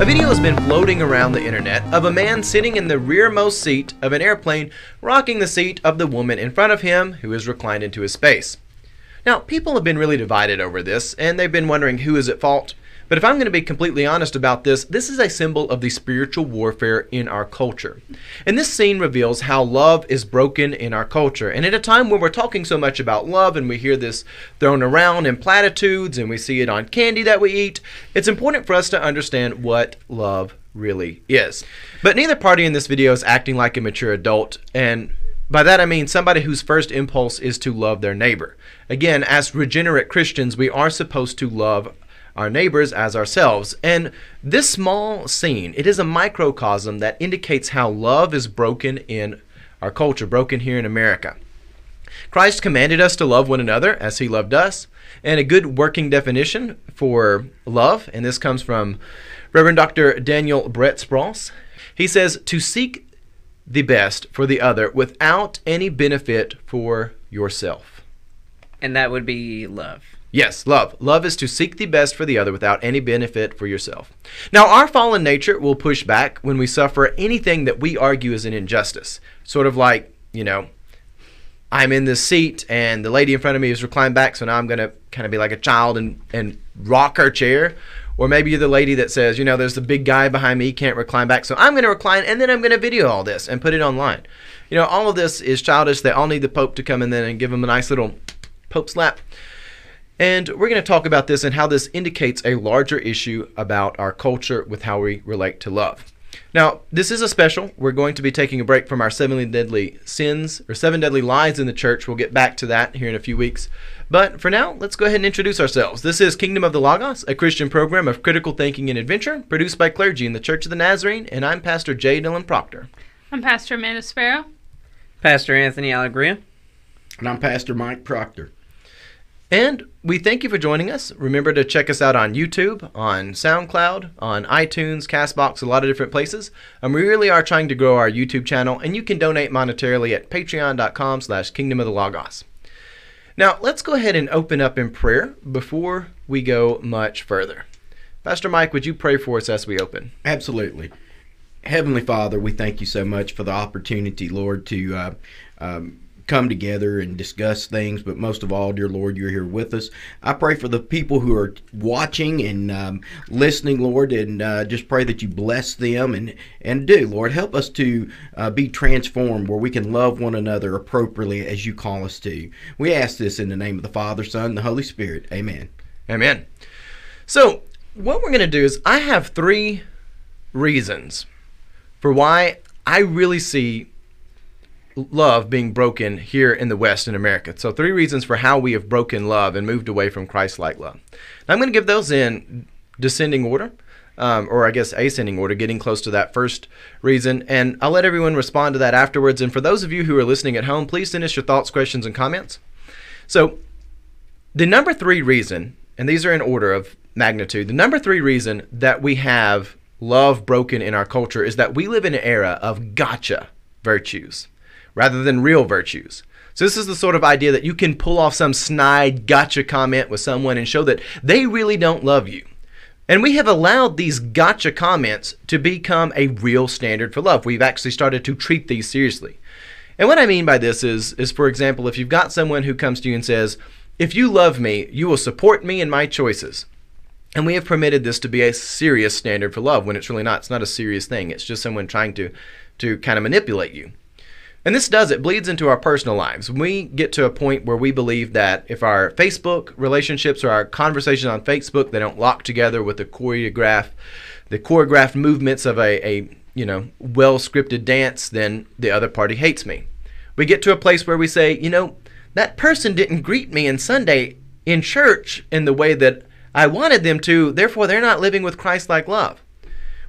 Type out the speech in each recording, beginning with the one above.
A video has been floating around the internet of a man sitting in the rearmost seat of an airplane, rocking the seat of the woman in front of him who is reclined into his space. Now, people have been really divided over this, and they've been wondering who is at fault. But if I'm going to be completely honest about this, this is a symbol of the spiritual warfare in our culture. And this scene reveals how love is broken in our culture. And at a time when we're talking so much about love and we hear this thrown around in platitudes and we see it on candy that we eat, it's important for us to understand what love really is. But neither party in this video is acting like a mature adult, and by that I mean somebody whose first impulse is to love their neighbor. Again, as regenerate Christians, we are supposed to love our neighbors as ourselves. And this small scene, it is a microcosm that indicates how love is broken in our culture, broken here in America. Christ commanded us to love one another as he loved us. And a good working definition for love, and this comes from Reverend Dr. Daniel Brett Sprouse. He says, to seek the best for the other without any benefit for yourself. And that would be love. Yes, love. Love is to seek the best for the other without any benefit for yourself. Now, our fallen nature will push back when we suffer anything that we argue is an injustice. Sort of like, you know, I'm in this seat and the lady in front of me is reclined back, so now I'm going to kind of be like a child and, and rock her chair. Or maybe you're the lady that says, you know, there's the big guy behind me, can't recline back, so I'm going to recline and then I'm going to video all this and put it online. You know, all of this is childish. They all need the Pope to come in then and give them a nice little Pope slap. And we're going to talk about this and how this indicates a larger issue about our culture with how we relate to love. Now, this is a special. We're going to be taking a break from our seven deadly sins or seven deadly lies in the church. We'll get back to that here in a few weeks. But for now, let's go ahead and introduce ourselves. This is Kingdom of the Logos, a Christian program of critical thinking and adventure produced by clergy in the Church of the Nazarene, and I'm Pastor J. Dylan Proctor. I'm Pastor Amanda Sparrow. Pastor Anthony Allegria. And I'm Pastor Mike Proctor. And we thank you for joining us. Remember to check us out on YouTube, on SoundCloud, on iTunes, Castbox, a lot of different places. And we really are trying to grow our YouTube channel, and you can donate monetarily at patreon.com slash kingdom of the logos. Now, let's go ahead and open up in prayer before we go much further. Pastor Mike, would you pray for us as we open? Absolutely. Heavenly Father, we thank you so much for the opportunity, Lord, to uh, um, come together and discuss things. But most of all, dear Lord, you're here with us. I pray for the people who are watching and um, listening, Lord, and uh, just pray that you bless them and and do, Lord, help us to uh, be transformed where we can love one another appropriately as you call us to. We ask this in the name of the Father, Son, and the Holy Spirit. Amen. Amen. So, what we're going to do is I have three reasons for why I really see love being broken here in the West in America. So, three reasons for how we have broken love and moved away from Christ like love. Now, I'm going to give those in descending order, um, or I guess ascending order, getting close to that first reason. And I'll let everyone respond to that afterwards. And for those of you who are listening at home, please send us your thoughts, questions, and comments. So, the number three reason, and these are in order of magnitude, the number three reason that we have love broken in our culture is that we live in an era of gotcha virtues rather than real virtues. So, this is the sort of idea that you can pull off some snide gotcha comment with someone and show that they really don't love you. And we have allowed these gotcha comments to become a real standard for love. We've actually started to treat these seriously. And what I mean by this is, is for example, if you've got someone who comes to you and says, If you love me, you will support me in my choices. And we have permitted this to be a serious standard for love when it's really not. It's not a serious thing. It's just someone trying to, to kind of manipulate you. And this does, it bleeds into our personal lives. When we get to a point where we believe that if our Facebook relationships or our conversations on Facebook, they don't lock together with the choreograph, the choreographed movements of a, a you know, well scripted dance, then the other party hates me. We get to a place where we say, you know, that person didn't greet me on Sunday in church in the way that I wanted them to, therefore they're not living with Christ like love.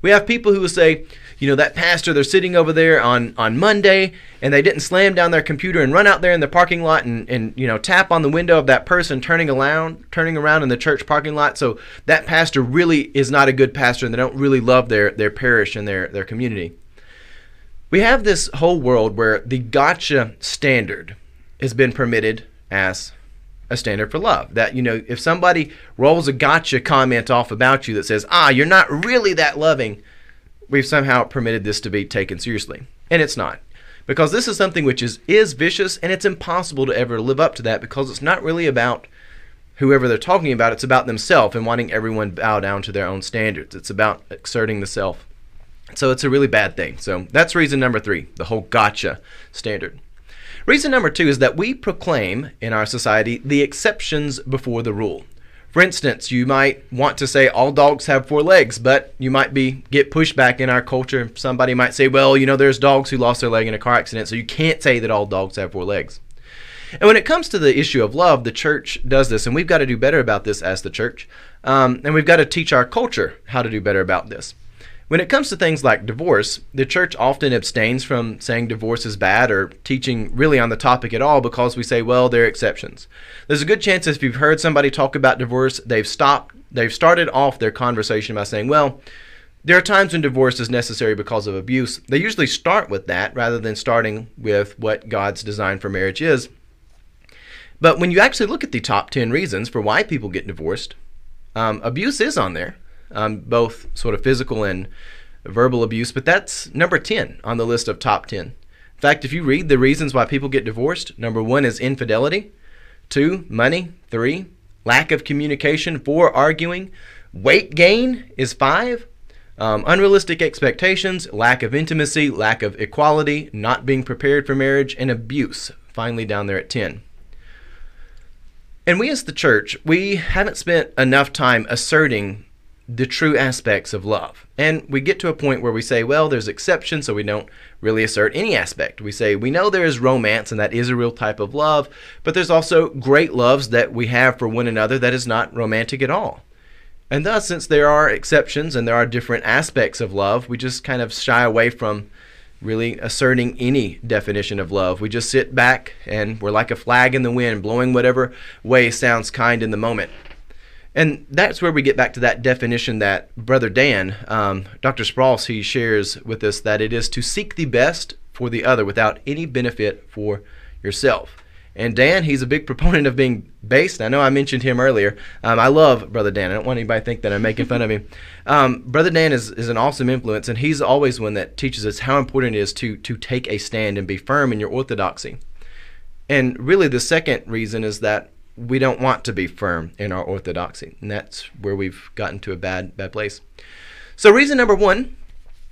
We have people who say, you know, that pastor, they're sitting over there on, on Monday and they didn't slam down their computer and run out there in the parking lot and, and, you know, tap on the window of that person turning around, turning around in the church parking lot. So that pastor really is not a good pastor and they don't really love their, their parish and their, their community. We have this whole world where the gotcha standard has been permitted as a standard for love. That, you know, if somebody rolls a gotcha comment off about you that says, ah, you're not really that loving, we've somehow permitted this to be taken seriously. And it's not. Because this is something which is, is vicious and it's impossible to ever live up to that because it's not really about whoever they're talking about, it's about themselves and wanting everyone bow down to their own standards. It's about exerting the self. So it's a really bad thing. So that's reason number three, the whole gotcha standard. Reason number two is that we proclaim in our society the exceptions before the rule. For instance, you might want to say all dogs have four legs, but you might be get pushback in our culture. Somebody might say, well, you know, there's dogs who lost their leg in a car accident, so you can't say that all dogs have four legs. And when it comes to the issue of love, the church does this, and we've got to do better about this as the church. Um, and we've got to teach our culture how to do better about this. When it comes to things like divorce, the church often abstains from saying divorce is bad or teaching really on the topic at all because we say, well, there are exceptions. There's a good chance if you've heard somebody talk about divorce, they've stopped, they've started off their conversation by saying, well, there are times when divorce is necessary because of abuse. They usually start with that rather than starting with what God's design for marriage is. But when you actually look at the top 10 reasons for why people get divorced, um, abuse is on there um, both sort of physical and verbal abuse, but that's number 10 on the list of top 10. In fact, if you read the reasons why people get divorced, number one is infidelity, two, money, three, lack of communication, four, arguing, weight gain is five, um, unrealistic expectations, lack of intimacy, lack of equality, not being prepared for marriage, and abuse, finally down there at 10. And we as the church, we haven't spent enough time asserting the true aspects of love. And we get to a point where we say, well, there's exceptions, so we don't really assert any aspect. We say, we know there is romance, and that is a real type of love, but there's also great loves that we have for one another that is not romantic at all. And thus, since there are exceptions and there are different aspects of love, we just kind of shy away from really asserting any definition of love. We just sit back and we're like a flag in the wind, blowing whatever way sounds kind in the moment. And that's where we get back to that definition that Brother Dan, um, Dr. Sprouse, he shares with us that it is to seek the best for the other without any benefit for yourself. And Dan, he's a big proponent of being based. I know I mentioned him earlier. Um, I love Brother Dan. I don't want anybody to think that I'm making fun of him. Um, Brother Dan is, is an awesome influence, and he's always one that teaches us how important it is to, to take a stand and be firm in your orthodoxy. And really, the second reason is that we don't want to be firm in our orthodoxy, and that's where we've gotten to a bad bad place. So reason number one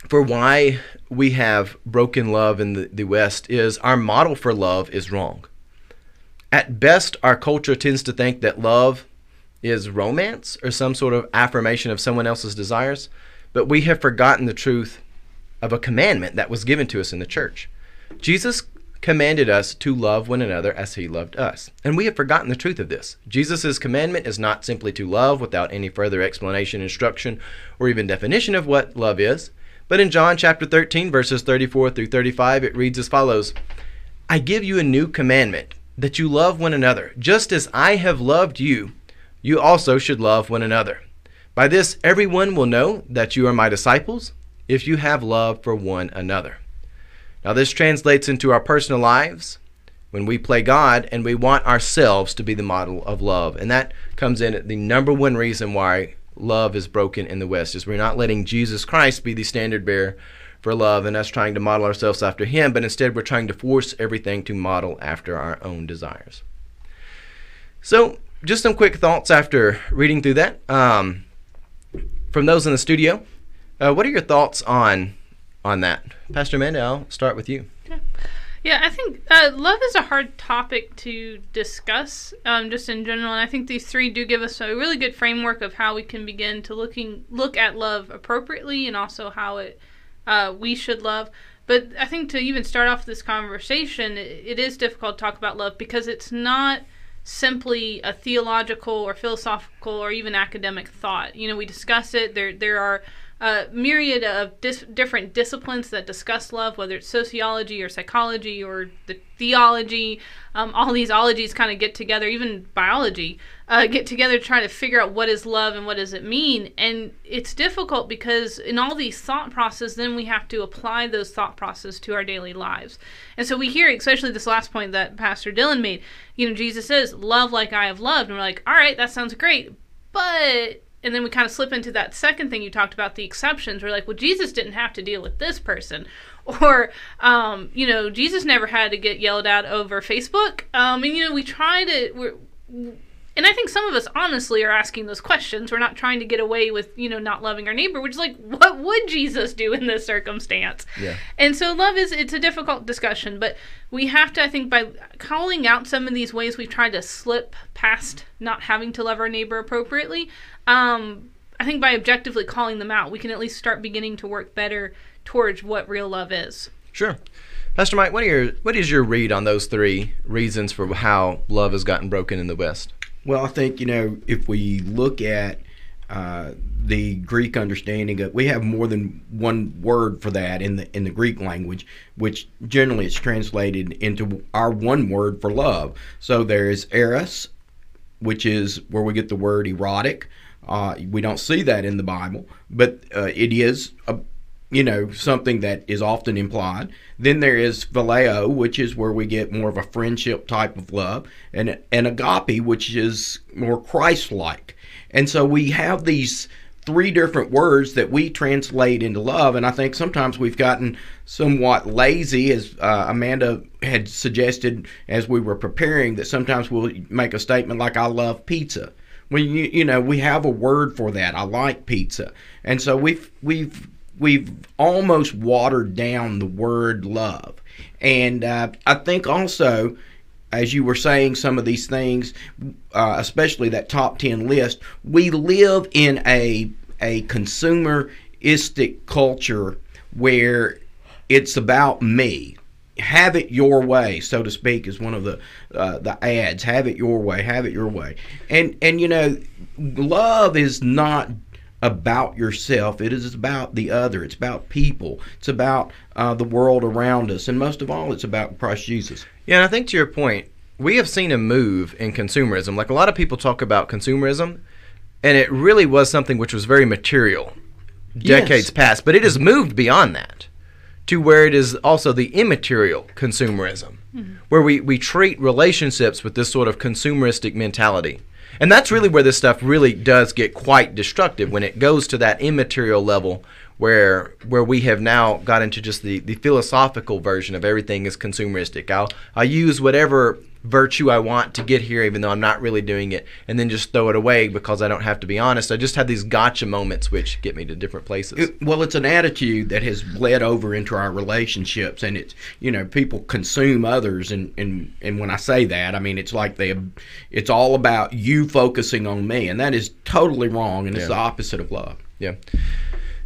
for why we have broken love in the, the West is our model for love is wrong. At best, our culture tends to think that love is romance or some sort of affirmation of someone else's desires, but we have forgotten the truth of a commandment that was given to us in the church. Jesus commanded us to love one another as he loved us. And we have forgotten the truth of this. Jesus' commandment is not simply to love without any further explanation, instruction, or even definition of what love is. But in John chapter 13, verses 34 through 35, it reads as follows I give you a new commandment, that you love one another. Just as I have loved you, you also should love one another. By this, everyone will know that you are my disciples, if you have love for one another. Now, this translates into our personal lives when we play God and we want ourselves to be the model of love. And that comes in at the number one reason why love is broken in the West is we're not letting Jesus Christ be the standard bearer for love and us trying to model ourselves after him, but instead we're trying to force everything to model after our own desires. So, just some quick thoughts after reading through that. Um, from those in the studio, uh, what are your thoughts on on that. Pastor Amanda, I'll start with you. Yeah, yeah I think uh, love is a hard topic to discuss um, just in general, and I think these three do give us a really good framework of how we can begin to looking look at love appropriately, and also how it uh, we should love. But I think to even start off this conversation, it, it is difficult to talk about love because it's not simply a theological or philosophical or even academic thought. You know, we discuss it. There there are a myriad of dis- different disciplines that discuss love, whether it's sociology or psychology or the theology. Um, all these ologies kind of get together, even biology, uh, get together to try to figure out what is love and what does it mean. And it's difficult because in all these thought processes, then we have to apply those thought processes to our daily lives. And so we hear, especially this last point that Pastor Dylan made, you know, Jesus says, love like I have loved. And we're like, all right, that sounds great. But and then we kind of slip into that second thing you talked about the exceptions we're like well jesus didn't have to deal with this person. Or um, you know jesus never had to get yelled at over facebook. Um, and you know we try to and i think some of us honestly are asking those questions we're not trying to get away with you know not loving our neighbor which is like what would jesus do in this circumstance Yeah. and so love is it's a difficult discussion, but we have to I think by calling out some of these ways we've tried to slip past not having to love our neighbor appropriately, um, I think by objectively calling them out, we can at least start beginning to work better towards what real love is. Sure. Pastor Mike, what are your what is your read on those three reasons for how love has gotten broken in the West? Well, I think you know if we look at uh, the Greek understanding of we have more than one word for that in the in the Greek language, which generally is translated into our one word for love. So there is eros, which is where we get the word erotic. Uh, we don't see that in the Bible, but uh, it is a you know something that is often implied. Then there is phileo, which is where we get more of a friendship type of love, and and agape, which is more Christ-like. And so we have these three different words that we translate into love, and I think sometimes we've gotten somewhat lazy, as uh, Amanda had suggested as we were preparing, that sometimes we'll make a statement like "I love pizza." Well, you, you know, we have a word for that. I like pizza, and so we've we've we've almost watered down the word love, and uh, I think also as you were saying some of these things, uh, especially that top 10 list, we live in a, a consumeristic culture where it's about me. Have it your way, so to speak, is one of the uh, the ads. Have it your way. Have it your way. And and you know, love is not about yourself. It is about the other. It's about people. It's about uh, the world around us, and most of all, it's about Christ Jesus. Yeah, and I think to your point, we have seen a move in consumerism. Like a lot of people talk about consumerism, and it really was something which was very material decades Yes. past, but it has moved beyond that to where it is also the immaterial consumerism, where we, we treat relationships with this sort of consumeristic mentality. And that's really where this stuff really does get quite destructive when it goes to that immaterial level where where we have now got into just the, the philosophical version of everything is consumeristic. I'll I'll use whatever virtue I want to get here even though I'm not really doing it and then just throw it away because I don't have to be honest. I just have these gotcha moments which get me to different places. It, well, it's an attitude that has bled over into our relationships, and it's you know people consume others, and and and when I say that, I mean it's like they, it's all about you focusing on me, and that is totally wrong, and it's the opposite of love. Yeah.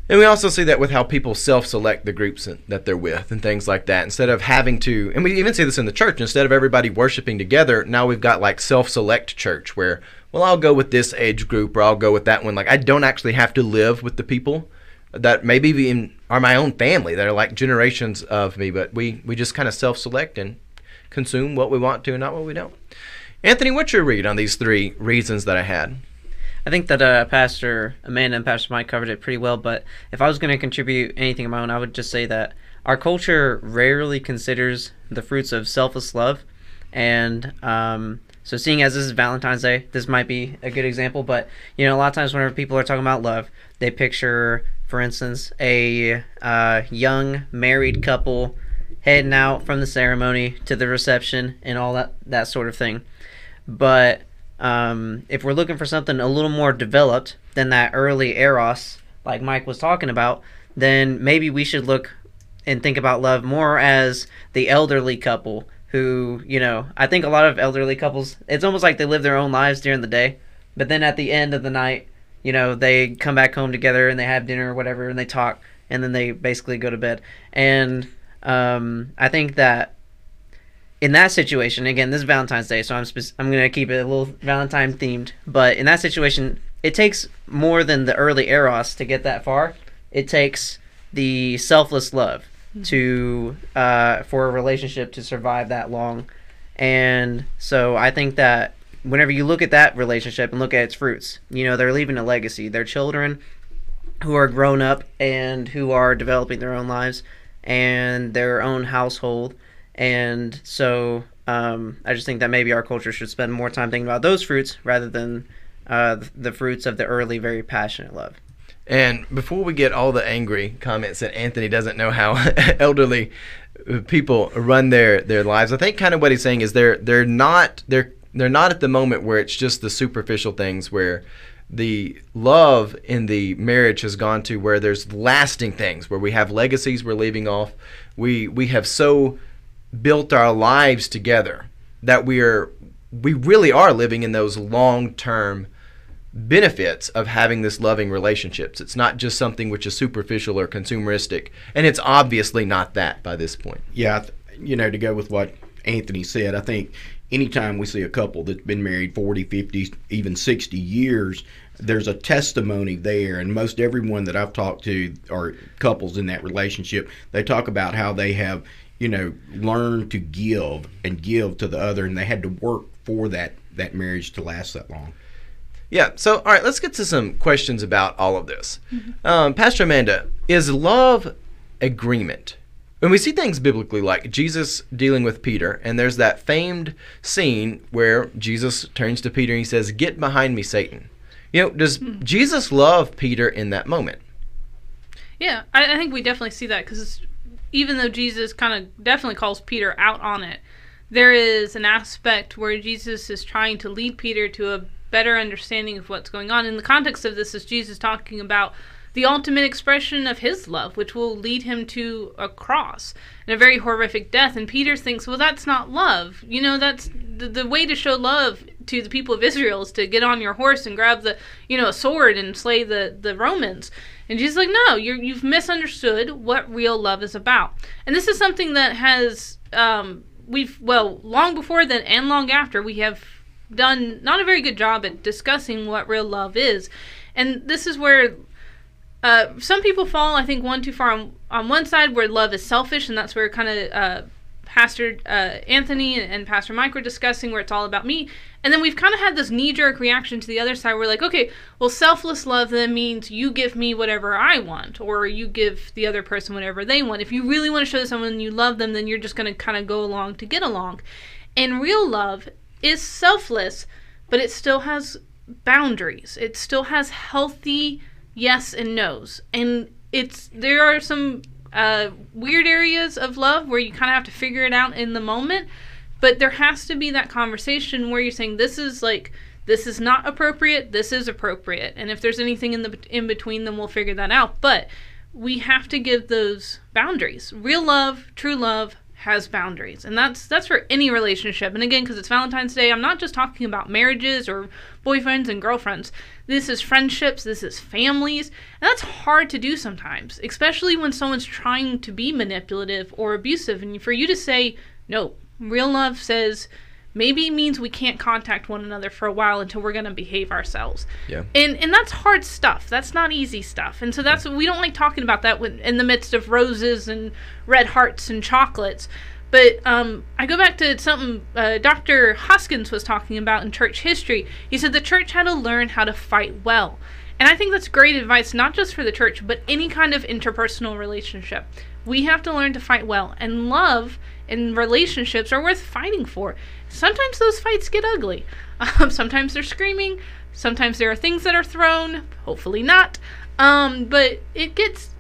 And we also see that with how people self select the groups that- they're with and things like that. Instead of having to, and we even see this in the church, instead of everybody worshiping together, now we've got like self select church where, well, I'll go with this age group or I'll go with that one. Like, I don't actually have to live with the people that maybe even are my own family that are like generations of me, but we, we just kind of self select and consume what we want to and not what we don't. Anthony, what's your read on these three reasons that I had? I think that uh, Pastor Amanda and Pastor Mike covered it pretty well. But if I was going to contribute anything of my own, I would just say that our culture rarely considers the fruits of selfless love, and um, so seeing as this is Valentine's Day, this might be a good example. But you know, a lot of times whenever people are talking about love, they picture, for instance, a uh, young married couple heading out from the ceremony to the reception and all that that sort of thing. But um, if we're looking for something a little more developed than that early eros, like Mike was talking about, then maybe we should look and think about love more as the elderly couple who, you know, I think a lot of elderly couples, it's almost like they live their own lives during the day, but then at the end of the night, you know, they come back home together and they have dinner or whatever and they talk and then they basically go to bed. And um, I think that in that situation, again, this is Valentine's Day, so I'm spec- I'm gonna keep it a little Valentine themed. But in that situation, it takes more than the early eros to get that far. it takes the selfless love to uh, for a relationship to survive that long. And so I think that whenever you look at that relationship and look at its fruits, you know, they're leaving a legacy. Their children who are grown up and who are developing their own lives and their own household. And so um, I just think that maybe our culture should spend more time thinking about those fruits rather than uh, the fruits of the early, very passionate love. And before we get all the angry comments that Anthony doesn't know how elderly people run their, their lives, I think kind of what he's saying is they're they're not they're they're not at the moment where it's just the superficial things where the love in the marriage has gone to where there's lasting things where we have legacies we're leaving off we we have so built our lives together that we are we really are living in those long-term benefits of having this loving relationships. It's not just something which is superficial or consumeristic and it's obviously not that by this point. Yeah you know to go with what anthony said i think anytime we see a couple that's been married 40 50 even 60 years there's a testimony there and most everyone that i've talked to are couples in that relationship. They talk about how they have you know learn to give and give to the other and they had to work for that that marriage to last that long yeah so all right let's get to some questions about all of this mm-hmm. um, pastor amanda is love agreement when we see things biblically like Jesus dealing with Peter, and there's that famed scene where Jesus turns to Peter and he says, Get behind me, Satan. You know, does hmm. Jesus love Peter in that moment? Yeah, I, I think we definitely see that because even though Jesus kind of definitely calls Peter out on it, there is an aspect where Jesus is trying to lead Peter to a better understanding of what's going on. In the context of this, is Jesus talking about the ultimate expression of his love, which will lead him to a cross and a very horrific death. And Peter thinks, well, that's not love. You know, that's the, the way to show love to the people of Israel is to get on your horse and grab the, you know, a sword and slay the, the Romans. And Jesus like, no, you you've misunderstood what real love is about. And this is something that has, um, we've, well, long before then and long after, we have done not a very good job at discussing what real love is. And this is where uh, some people fall, I think, one too far on, on one side where love is selfish, and that's where kind of uh, Pastor uh, Anthony and, Pastor Mike were discussing where it's all about me. And then we've kind of had this knee jerk reaction to the other side. We're like, okay, well, selfless love then means you give me whatever I want, or you give the other person whatever they want. If you really want to show someone you love them, then you're just going to kind of go along to get along. And real love is selfless, but it still has boundaries, it still has healthy yes and no's. And it's there are some uh, weird areas of love where you kind of have to figure it out in the moment, but there has to be that conversation where you're saying this is like this is not appropriate, this is appropriate, and if there's anything in the in between, then we'll figure that out. But we have to give those boundaries. Real love, true love, has boundaries. And that's that's for any relationship. And again because it's valentine's day i'm not just talking about marriages or boyfriends and girlfriends. This is friendships this is families. And that's hard to do sometimes especially when someone's trying to be manipulative or abusive. And for you to say no real love says maybe means we can't contact one another for a while until we're going to behave ourselves. Yeah. And and that's hard stuff. That's not easy stuff. And so that's we don't like talking about that when, in the midst of roses and red hearts and chocolates. But um, I go back to something uh, Dr. Hoskins was talking about in church history. He said the church had to learn how to fight well. And I think that's great advice, not just for the church, but any kind of interpersonal relationship. We have to learn to fight well. And love and relationships are worth fighting for. Sometimes those fights get ugly. Um, sometimes they're screaming. Sometimes there are things that are thrown. Hopefully not. Um, but it gets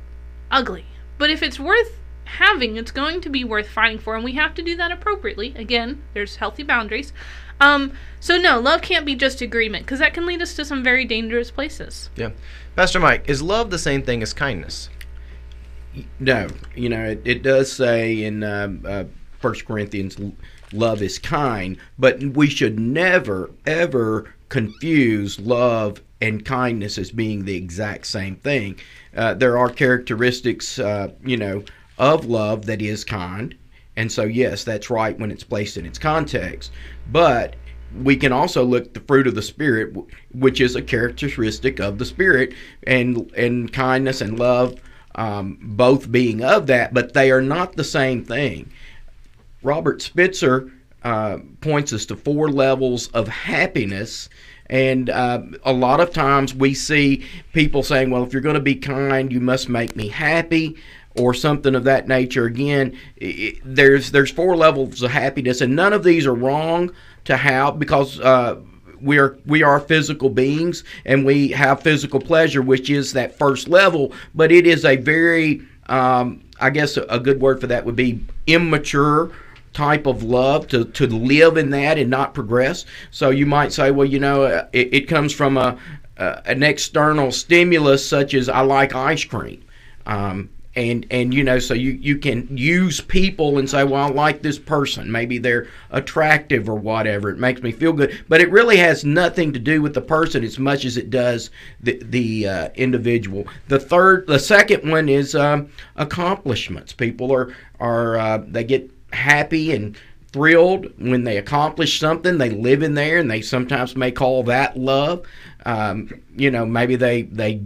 ugly. But if it's worth having, it's going to be worth fighting for, and we have to do that appropriately. Again, there's healthy boundaries. Um, so no, love can't be just agreement because that can lead us to some very dangerous places. Yeah, Pastor Mike, is love the same thing as kindness? No, you know it, it does say in um, uh, First Corinthians love is kind, but we should never, ever confuse love and kindness as being the exact same thing. Uh, there are characteristics, uh, you know, of love that is kind. And so, yes, that's right when it's placed in its context. But we can also look at the fruit of the spirit, which is a characteristic of the spirit, and and kindness and love, um, both being of that, but they are not the same thing. Robert Spitzer uh, points us to four levels of happiness. And uh, a lot of times we see people saying, well, if you're going to be kind, you must make me happy or something of that nature. Again, it, there's there's four levels of happiness, and none of these are wrong to have because uh, we are we are physical beings and we have physical pleasure, which is that first level. But it is a very um, I guess a, a good word for that would be immature type of love to, to live in that and not progress. So you might say, well, you know, it, it comes from a, an external stimulus such as I like ice cream. Um, and and you know so you you can use people and say well I like this person. Maybe they're attractive or whatever. It makes me feel good. But it really has nothing to do with the person as much as it does the the uh, individual. The third the second one is um, accomplishments. People are are uh, they get happy and thrilled when they accomplish something. They live in there and they sometimes may call that love. Um, you know maybe they they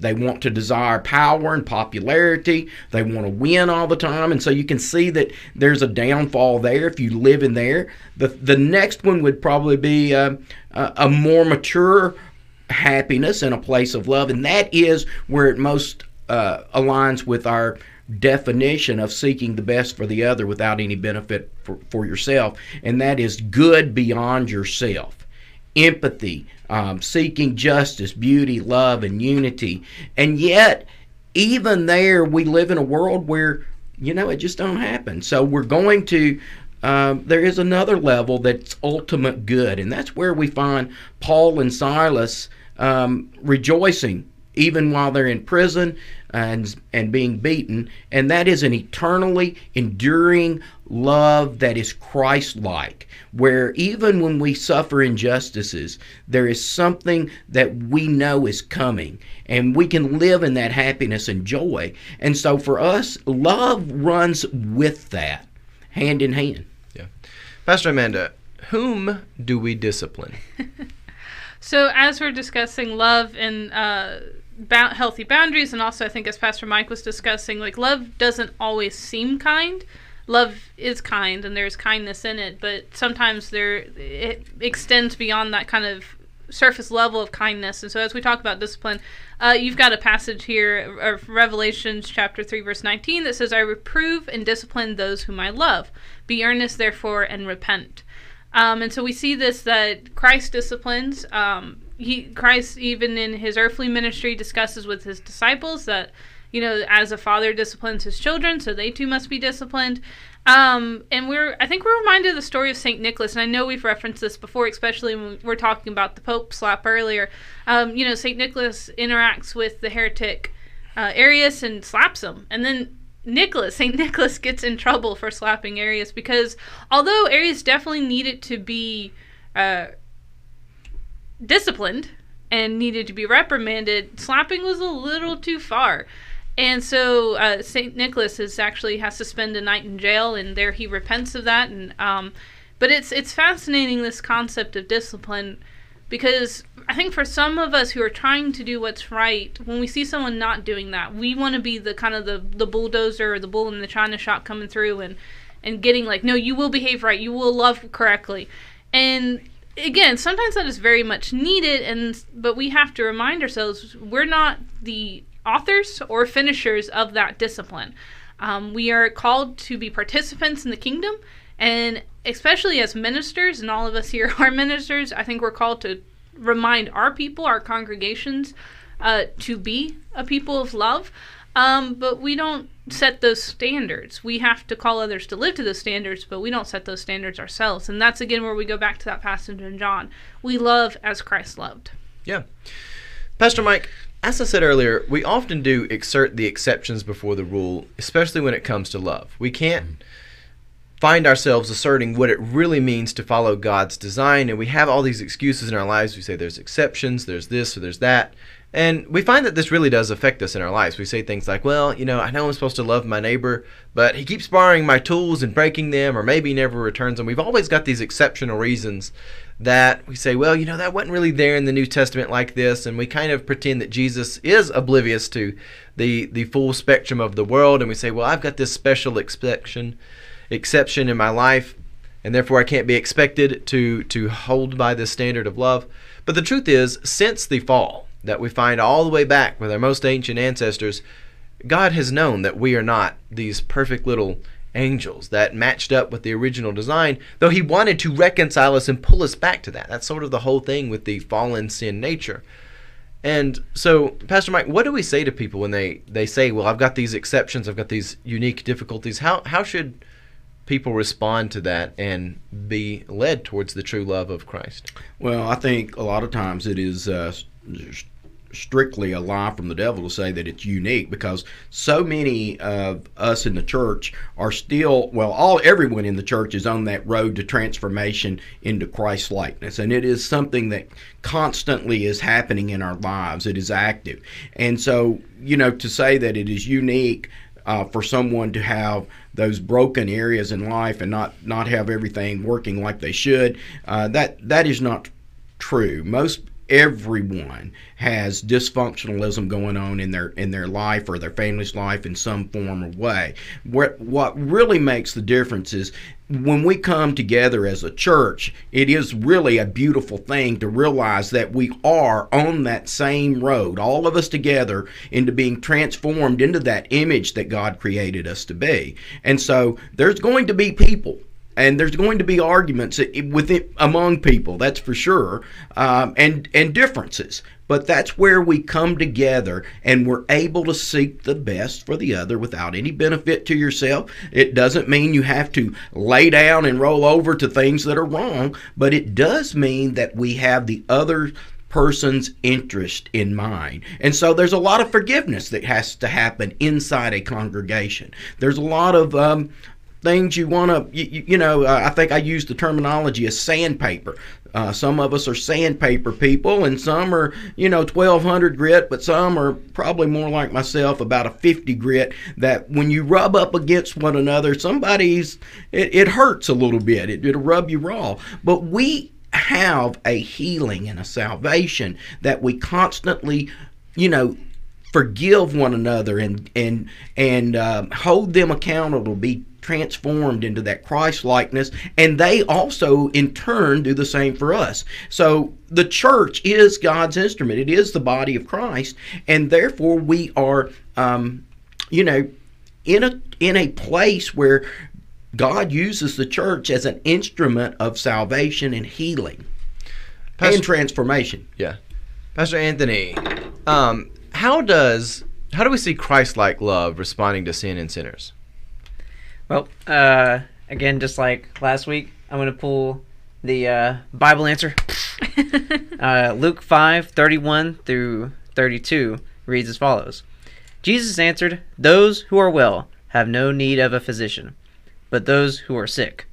they want to desire power and popularity. They want to win all the time. And so you can see that there's a downfall there if you live in there. The, the next one would probably be uh, a more mature happiness and a place of love. And that is where it most uh, aligns with our definition of seeking the best for the other without any benefit for, for yourself. And that is good beyond yourself empathy, um, seeking justice, beauty, love, and unity. And yet, even there, we live in a world where, you know, it just don't happen. So we're going to. Um, there is another level that's ultimate good, and that's where we find Paul and Silas um, rejoicing even while they're in prison and and being beaten, and that is an eternally enduring love that is Christ-like, where even when we suffer injustices, there is something that we know is coming, and we can live in that happiness and joy. And so for us, love runs with that, hand in hand. Yeah, Pastor Amanda, whom do we discipline? so as we're discussing love and uh, ba- healthy boundaries, and also I think as Pastor Mike was discussing, like love doesn't always seem kind. Love is kind, and there's kindness in it, but sometimes there it extends beyond that kind of surface level of kindness. And so, as we talk about discipline, uh, you've got a passage here of Revelations chapter 3, verse 19 that says, I reprove and discipline those whom I love. Be earnest, therefore, and repent. Um, and so we see this that Christ disciplines. Um, he Christ even in his earthly ministry discusses with his disciples that you know as a father disciplines his children so they too must be disciplined um, and we're I think we're reminded of the story of Saint Nicholas and I know we've referenced this before especially when we're talking about the Pope slap earlier um, you know Saint Nicholas interacts with the heretic uh, Arius and slaps him and then Nicholas, St. Nicholas gets in trouble for slapping Arius because although Arius definitely needed to be uh, disciplined and needed to be reprimanded, slapping was a little too far. And so uh, Saint Nicholas is actually has to spend a night in jail, and there he repents of that. And um, but it's it's fascinating this concept of discipline because I think for some of us who are trying to do what's right, when we see someone not doing that, we want to be the kind of the the bulldozer or the bull in the china shop coming through and and getting like, no, you will behave right, you will love correctly, and again, sometimes that is very much needed, and but we have to remind ourselves we're not the authors or finishers of that discipline. Um, we are called to be participants in the kingdom, and especially as ministers, and all of us here are ministers. I think we're called to remind our people, our congregations, uh, to be a people of love. Um, but we don't set those standards. We have to call others to live to those standards, but we don't set those standards ourselves. And that's again where we go back to that passage in John. We love as Christ loved. Yeah. Pastor Mike, as I said earlier, we often do exert the exceptions before the rule, especially when it comes to love. We can't mm-hmm. find ourselves asserting what it really means to follow God's design, and we have all these excuses in our lives. We say there's exceptions, there's this, or there's that. And we find that this really does affect us in our lives. We say things like, well, you know, I know I'm supposed to love my neighbor, but he keeps borrowing my tools and breaking them, or maybe never returns them. We've always got these exceptional reasons that we say, well, you know, that wasn't really there in the New Testament like this, and we kind of pretend that Jesus is oblivious to the the full spectrum of the world, and we say, well, I've got this special exception exception in my life, and therefore I can't be expected to to hold by this standard of love. But the truth is, since the fall that we find all the way back with our most ancient ancestors, God has known that we are not these perfect little angels that matched up with the original design, though he wanted to reconcile us and pull us back to that. That's sort of the whole thing with the fallen sin nature. And so, Pastor Mike, what do we say to people when they, they say, Well, I've got these exceptions, I've got these unique difficulties? How, how should people respond to that and be led towards the true love of Christ? Well, I think a lot of times it is uh, strictly a lie from the devil to say that it's unique because so many of us in the church are still well all everyone in the church is on that road to transformation into Christ likeness and it is something that constantly is happening in our lives. It is active. And so you know to say that it is unique uh, for someone to have those broken areas in life and not not have everything working like they should uh, that that is not true. Most everyone has dysfunctionalism going on in their in their life or their family's life in some form or way. What what really makes the difference is when we come together as a church, it is really a beautiful thing to realize that we are on that same road, all of us together, into being transformed into that image that God created us to be. And so there's going to be people and there's going to be arguments within among people that's for sure um, and and differences but that's where we come together and we're able to seek the best for the other without any benefit to yourself it doesn't mean you have to lay down and roll over to things that are wrong but it does mean that we have the other person's interest in mind. And so there's a lot of forgiveness that has to happen inside a congregation. There's a lot of um, things you want to, you, you, know, uh, I think I use the terminology as sandpaper. Uh, some of us are sandpaper people, and some are, you know, 1200 grit, but some are probably more like myself, about a 50 grit. That when you rub up against one another, somebody's, it, it hurts a little bit. It, it'll rub you raw. But we have a healing and a salvation that we constantly, you know, forgive one another and and and um, hold them accountable, be transformed into that Christ likeness, and they also in turn do the same for us. So the church is God's instrument; it is the body of Christ, and therefore we are, um, you know, in a in a place where God uses the church as an instrument of salvation and healing Pastor, and transformation. Yeah, Pastor Anthony, um, how does how do we see Christ-like love responding to sin and sinners? Well, uh, again, just like last week, I'm going to pull the uh, Bible answer. uh, Luke 5 31 through 32 reads as follows Jesus answered, Those who are well have no need of a physician, but those who are sick.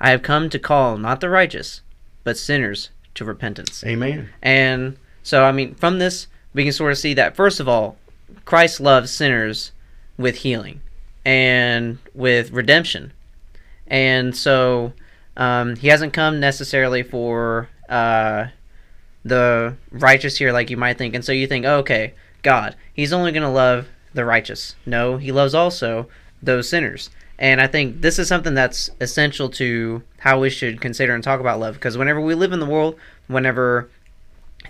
I have come to call not the righteous, but sinners to repentance. Amen. And so, I mean, from this, we can sort of see that, first of all, Christ loves sinners with healing and with redemption. And so um, he hasn't come necessarily for uh, the righteous here, like you might think. And so you think, oh, okay, God, he's only going to love the righteous. No, he loves also those sinners. And I think this is something that's essential to how we should consider and talk about love. Because whenever we live in the world, whenever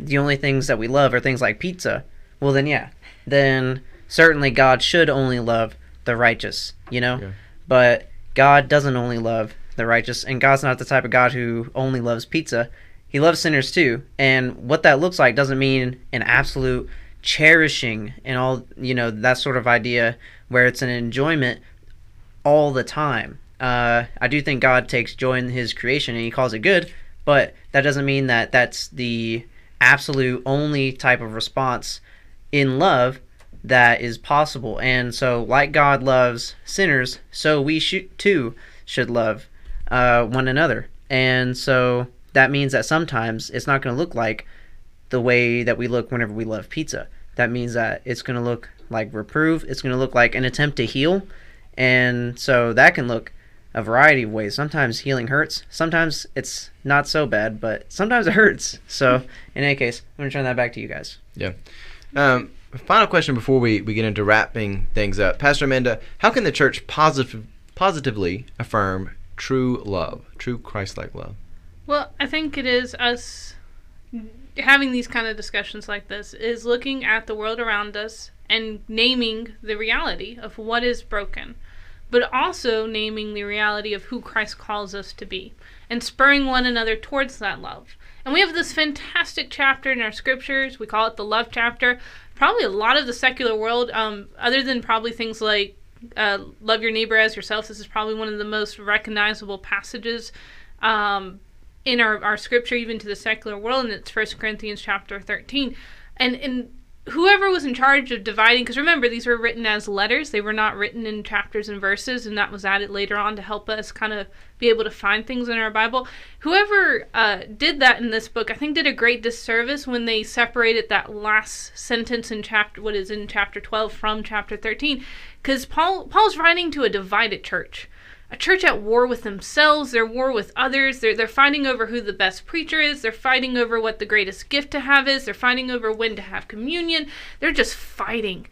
the only things that we love are things like pizza, well, then yeah, then certainly God should only love the righteous, you know? Yeah. But God doesn't only love the righteous, and God's not the type of God who only loves pizza. He loves sinners too. And what that looks like doesn't mean an absolute cherishing and all, you know, that sort of idea where it's an enjoyment all the time. Uh, I do think God takes joy in his creation and he calls it good, but that doesn't mean that that's the absolute only type of response in love that is possible. And so, like God loves sinners, so we should, too should love uh, one another. And so that means that sometimes it's not going to look like the way that we look whenever we love pizza. That means that it's going to look like reprove, it's going to look like an attempt to heal. And so that can look a variety of ways. Sometimes healing hurts, sometimes it's not so bad, but sometimes it hurts. So, in any case, I'm going to turn that back to you guys. Yeah. Um, final question before we, we get into wrapping things up. Pastor Amanda, how can the church positive, positively affirm true love, true Christ like love? Well, I think it is us having these kind of discussions like this is looking at the world around us and naming the reality of what is broken, but also naming the reality of who Christ calls us to be and spurring one another towards that love. And we have this fantastic chapter in our scriptures. We call it the love chapter. Probably a lot of the secular world, um, other than probably things like uh, love your neighbor as yourself, this is probably one of the most recognizable passages um, in our, our scripture, even to the secular world, and it's First Corinthians chapter 13. And, and whoever was in charge of dividing, because remember, these were written as letters, they were not written in chapters and verses, and that was added later on to help us kind of be able to find things in our Bible. Whoever uh, did that in this book, I think, did a great disservice when they separated that last sentence in chapter, what is in chapter 12 from chapter 13, because Paul Paul's writing to a divided church a church at war with themselves, they're war with others, they're, they're fighting over who the best preacher is, they're fighting over what the greatest gift to have is, they're fighting over when to have communion, they're just fighting.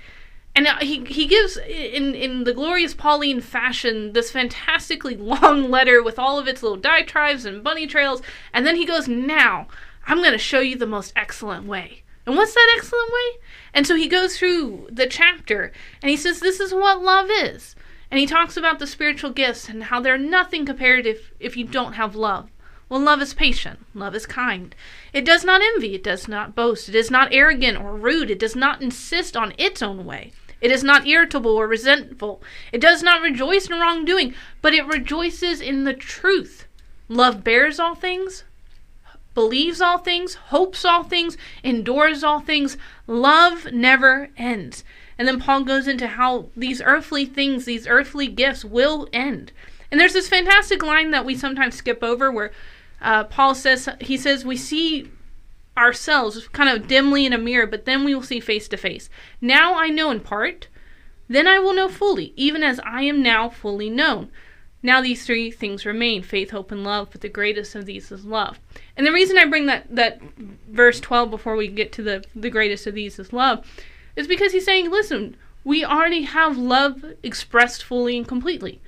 And uh, he, he gives, in, in the glorious Pauline fashion, this fantastically long letter with all of its little diatribes and bunny trails, and then he goes, Now, I'm going to show you the most excellent way. And what's that excellent way? And so he goes through the chapter, and he says, This is what love is. And he talks about the spiritual gifts and how they're nothing compared if, if you don't have love. Well, love is patient. Love is kind. It does not envy. It does not boast. It is not arrogant or rude. It does not insist on its own way. It is not irritable or resentful. It does not rejoice in wrongdoing, but it rejoices in the truth. Love bears all things, believes all things, hopes all things, endures all things. Love never ends. And then Paul goes into how these earthly things, these earthly gifts will end. And there's this fantastic line that we sometimes skip over where uh, Paul says, he says, we see ourselves kind of dimly in a mirror, but then we will see face to face. Now I know in part, then I will know fully, even as I am now fully known. Now these three things remain faith, hope, and love, but the greatest of these is love. And the reason I bring that, that verse 12 before we get to the, the greatest of these is love is because he's saying, listen, we already have love expressed fully and completely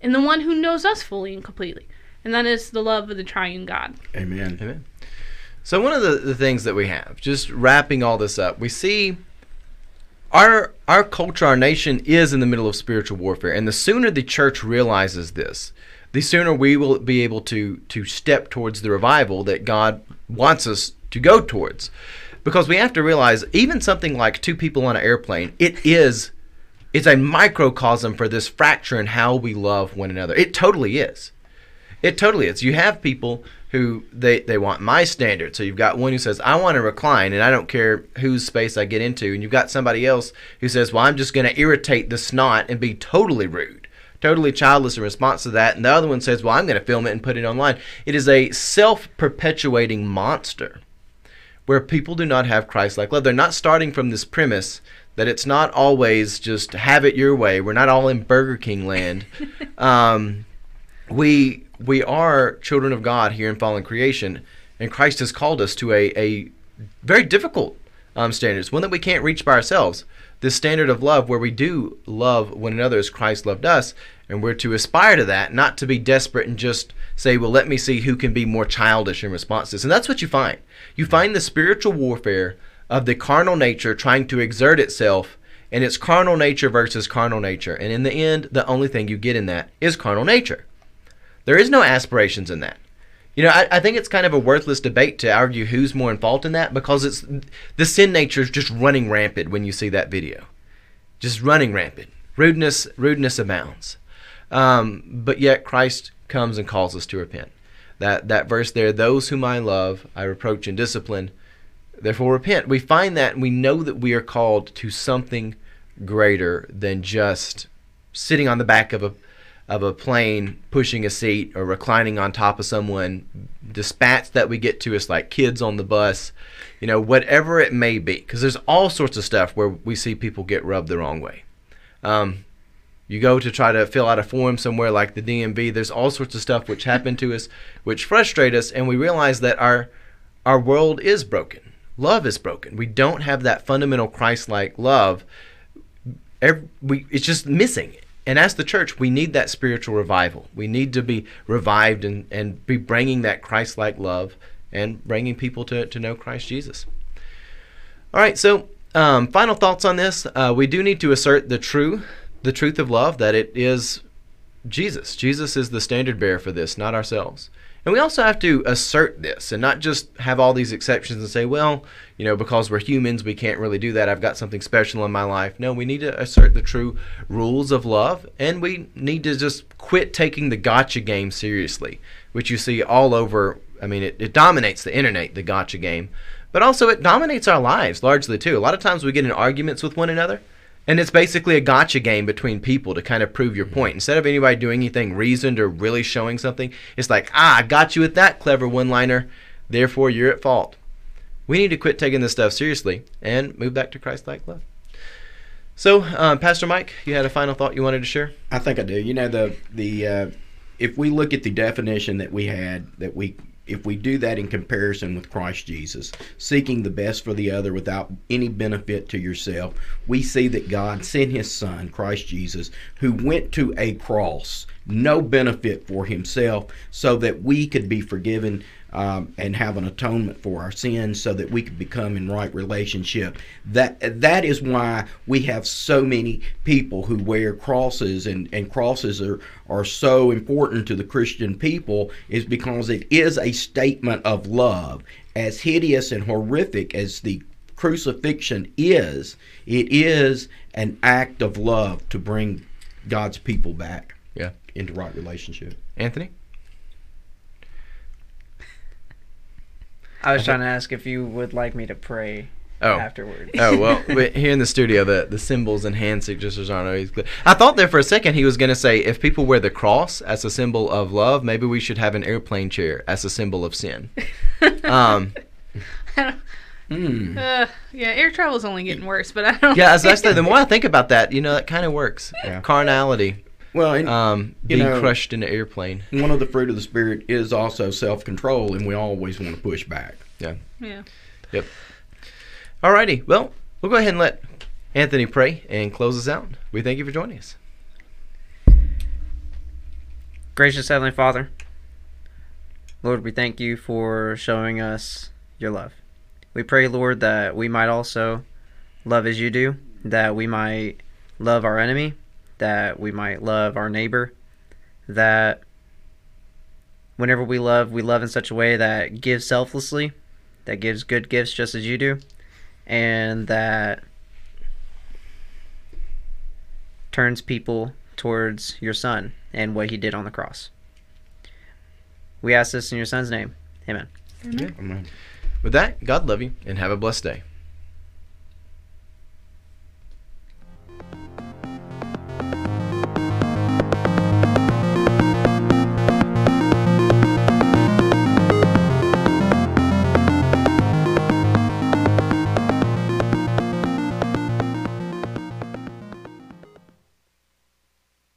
in the one who knows us fully and completely. And that is the love of the triune God. Amen. Amen. So one of the, the things that we have, just wrapping all this up, we see our our culture, our nation is in the middle of spiritual warfare, and the sooner the church realizes this, the sooner we will be able to to step towards the revival that God wants us to go towards because we have to realize even something like two people on an airplane, it is it's a microcosm for this fracture in how we love one another. It totally is. It totally is. You have people who they, they want my standard. So you've got one who says, I want to recline and I don't care whose space I get into. And you've got somebody else who says, Well, I'm just going to irritate the snot and be totally rude, totally childless in response to that. And the other one says, Well, I'm going to film it and put it online. It is a self perpetuating monster where people do not have Christ like love. They're not starting from this premise that it's not always just have it your way. We're not all in Burger King land. um, we we are children of God here in fallen creation, and Christ has called us to a, a very difficult um, standards, one that we can't reach by ourselves. This standard of love, where we do love one another as Christ loved us, and we're to aspire to that, not to be desperate and just say, well, let me see who can be more childish in response to this. And that's what you find. You find the spiritual warfare of the carnal nature trying to exert itself and it's carnal nature versus carnal nature. And in the end, the only thing you get in that is carnal nature. There is no aspirations in that. You know, I, I think it's kind of a worthless debate to argue who's more in fault in that because it's the sin nature is just running rampant when you see that video, just running rampant. Rudeness, rudeness abounds. Um, but yet Christ comes and calls us to repent. That that verse there, those whom I love, I reproach and discipline. Therefore repent. We find that and we know that we are called to something greater than just sitting on the back of a of a plane pushing a seat or reclining on top of someone, spats that we get to us like kids on the bus, you know, whatever it may be, because there's all sorts of stuff where we see people get rubbed the wrong way. Um, you go to try to fill out a form somewhere like the DMV, there's all sorts of stuff which happen to us, which frustrate us, and we realize that our our world is broken. Love is broken. We don't have that fundamental Christ-like love. Every, we, it's just missing. And as the church, we need that spiritual revival. We need to be revived and, and be bringing that Christ-like love and bringing people to, to know Christ Jesus. All right, so um, final thoughts on this. Uh, we do need to assert the true, the truth of love, that it is Jesus. Jesus is the standard bearer for this, not ourselves. And we also have to assert this and not just have all these exceptions and say, well, you know, because we're humans, we can't really do that. I've got something special in my life. No, we need to assert the true rules of love and we need to just quit taking the gotcha game seriously, which you see all over. I mean, it, it dominates the internet, the gotcha game, but also it dominates our lives largely too. A lot of times we get in arguments with one another and it's basically a gotcha game between people to kind of prove your point. Instead of anybody doing anything reasoned or really showing something, it's like, ah, I got you with that clever one liner, therefore you're at fault. We need to quit taking this stuff seriously and move back to Christ like love. So, uh, Pastor Mike, you had a final thought you wanted to share? I think I do. You know the the uh, if we look at the definition that we had that we if we do that in comparison with Christ Jesus, seeking the best for the other without any benefit to yourself, we see that God sent his son, Christ Jesus, who went to a cross, no benefit for himself, so that we could be forgiven um, and have an atonement for our sins so that we could become in right relationship. That that is why we have so many people who wear crosses and, and crosses are, are so important to the Christian people is because it is a statement of love. As hideous and horrific as the crucifixion is, it is an act of love to bring God's people back Yeah. into right relationship. Anthony? I was trying to ask if you would like me to pray Oh. afterward. Oh well, here in the studio, the the symbols and hand signatures aren't always clear. I thought there for a second he was going to say if people wear the cross as a symbol of love, maybe we should have an airplane chair as a symbol of sin. Um, Hmm. Uh, yeah, air travel's only getting worse, but I don't. yeah, as I said, the more I think about that, you know, that kind of works. Yeah. Carnality, Well, and um, You being know- crushed in an airplane. one of the fruit of the spirit is also self-control, and we always want to push back. Yeah. Yeah. Yep. Alrighty, well, we'll go ahead and let Anthony pray and close us out. We thank you for joining us. Gracious Heavenly Father, Lord, we thank you for showing us your love. We pray, Lord, that we might also love as you do, that we might love our enemy, that we might love our neighbor, that whenever we love, we love in such a way that gives selflessly, that gives good gifts just as you do, and that turns people towards your Son and what he did on the cross. We ask this in your Son's name. Amen. Amen. With that, God love you and have a blessed day.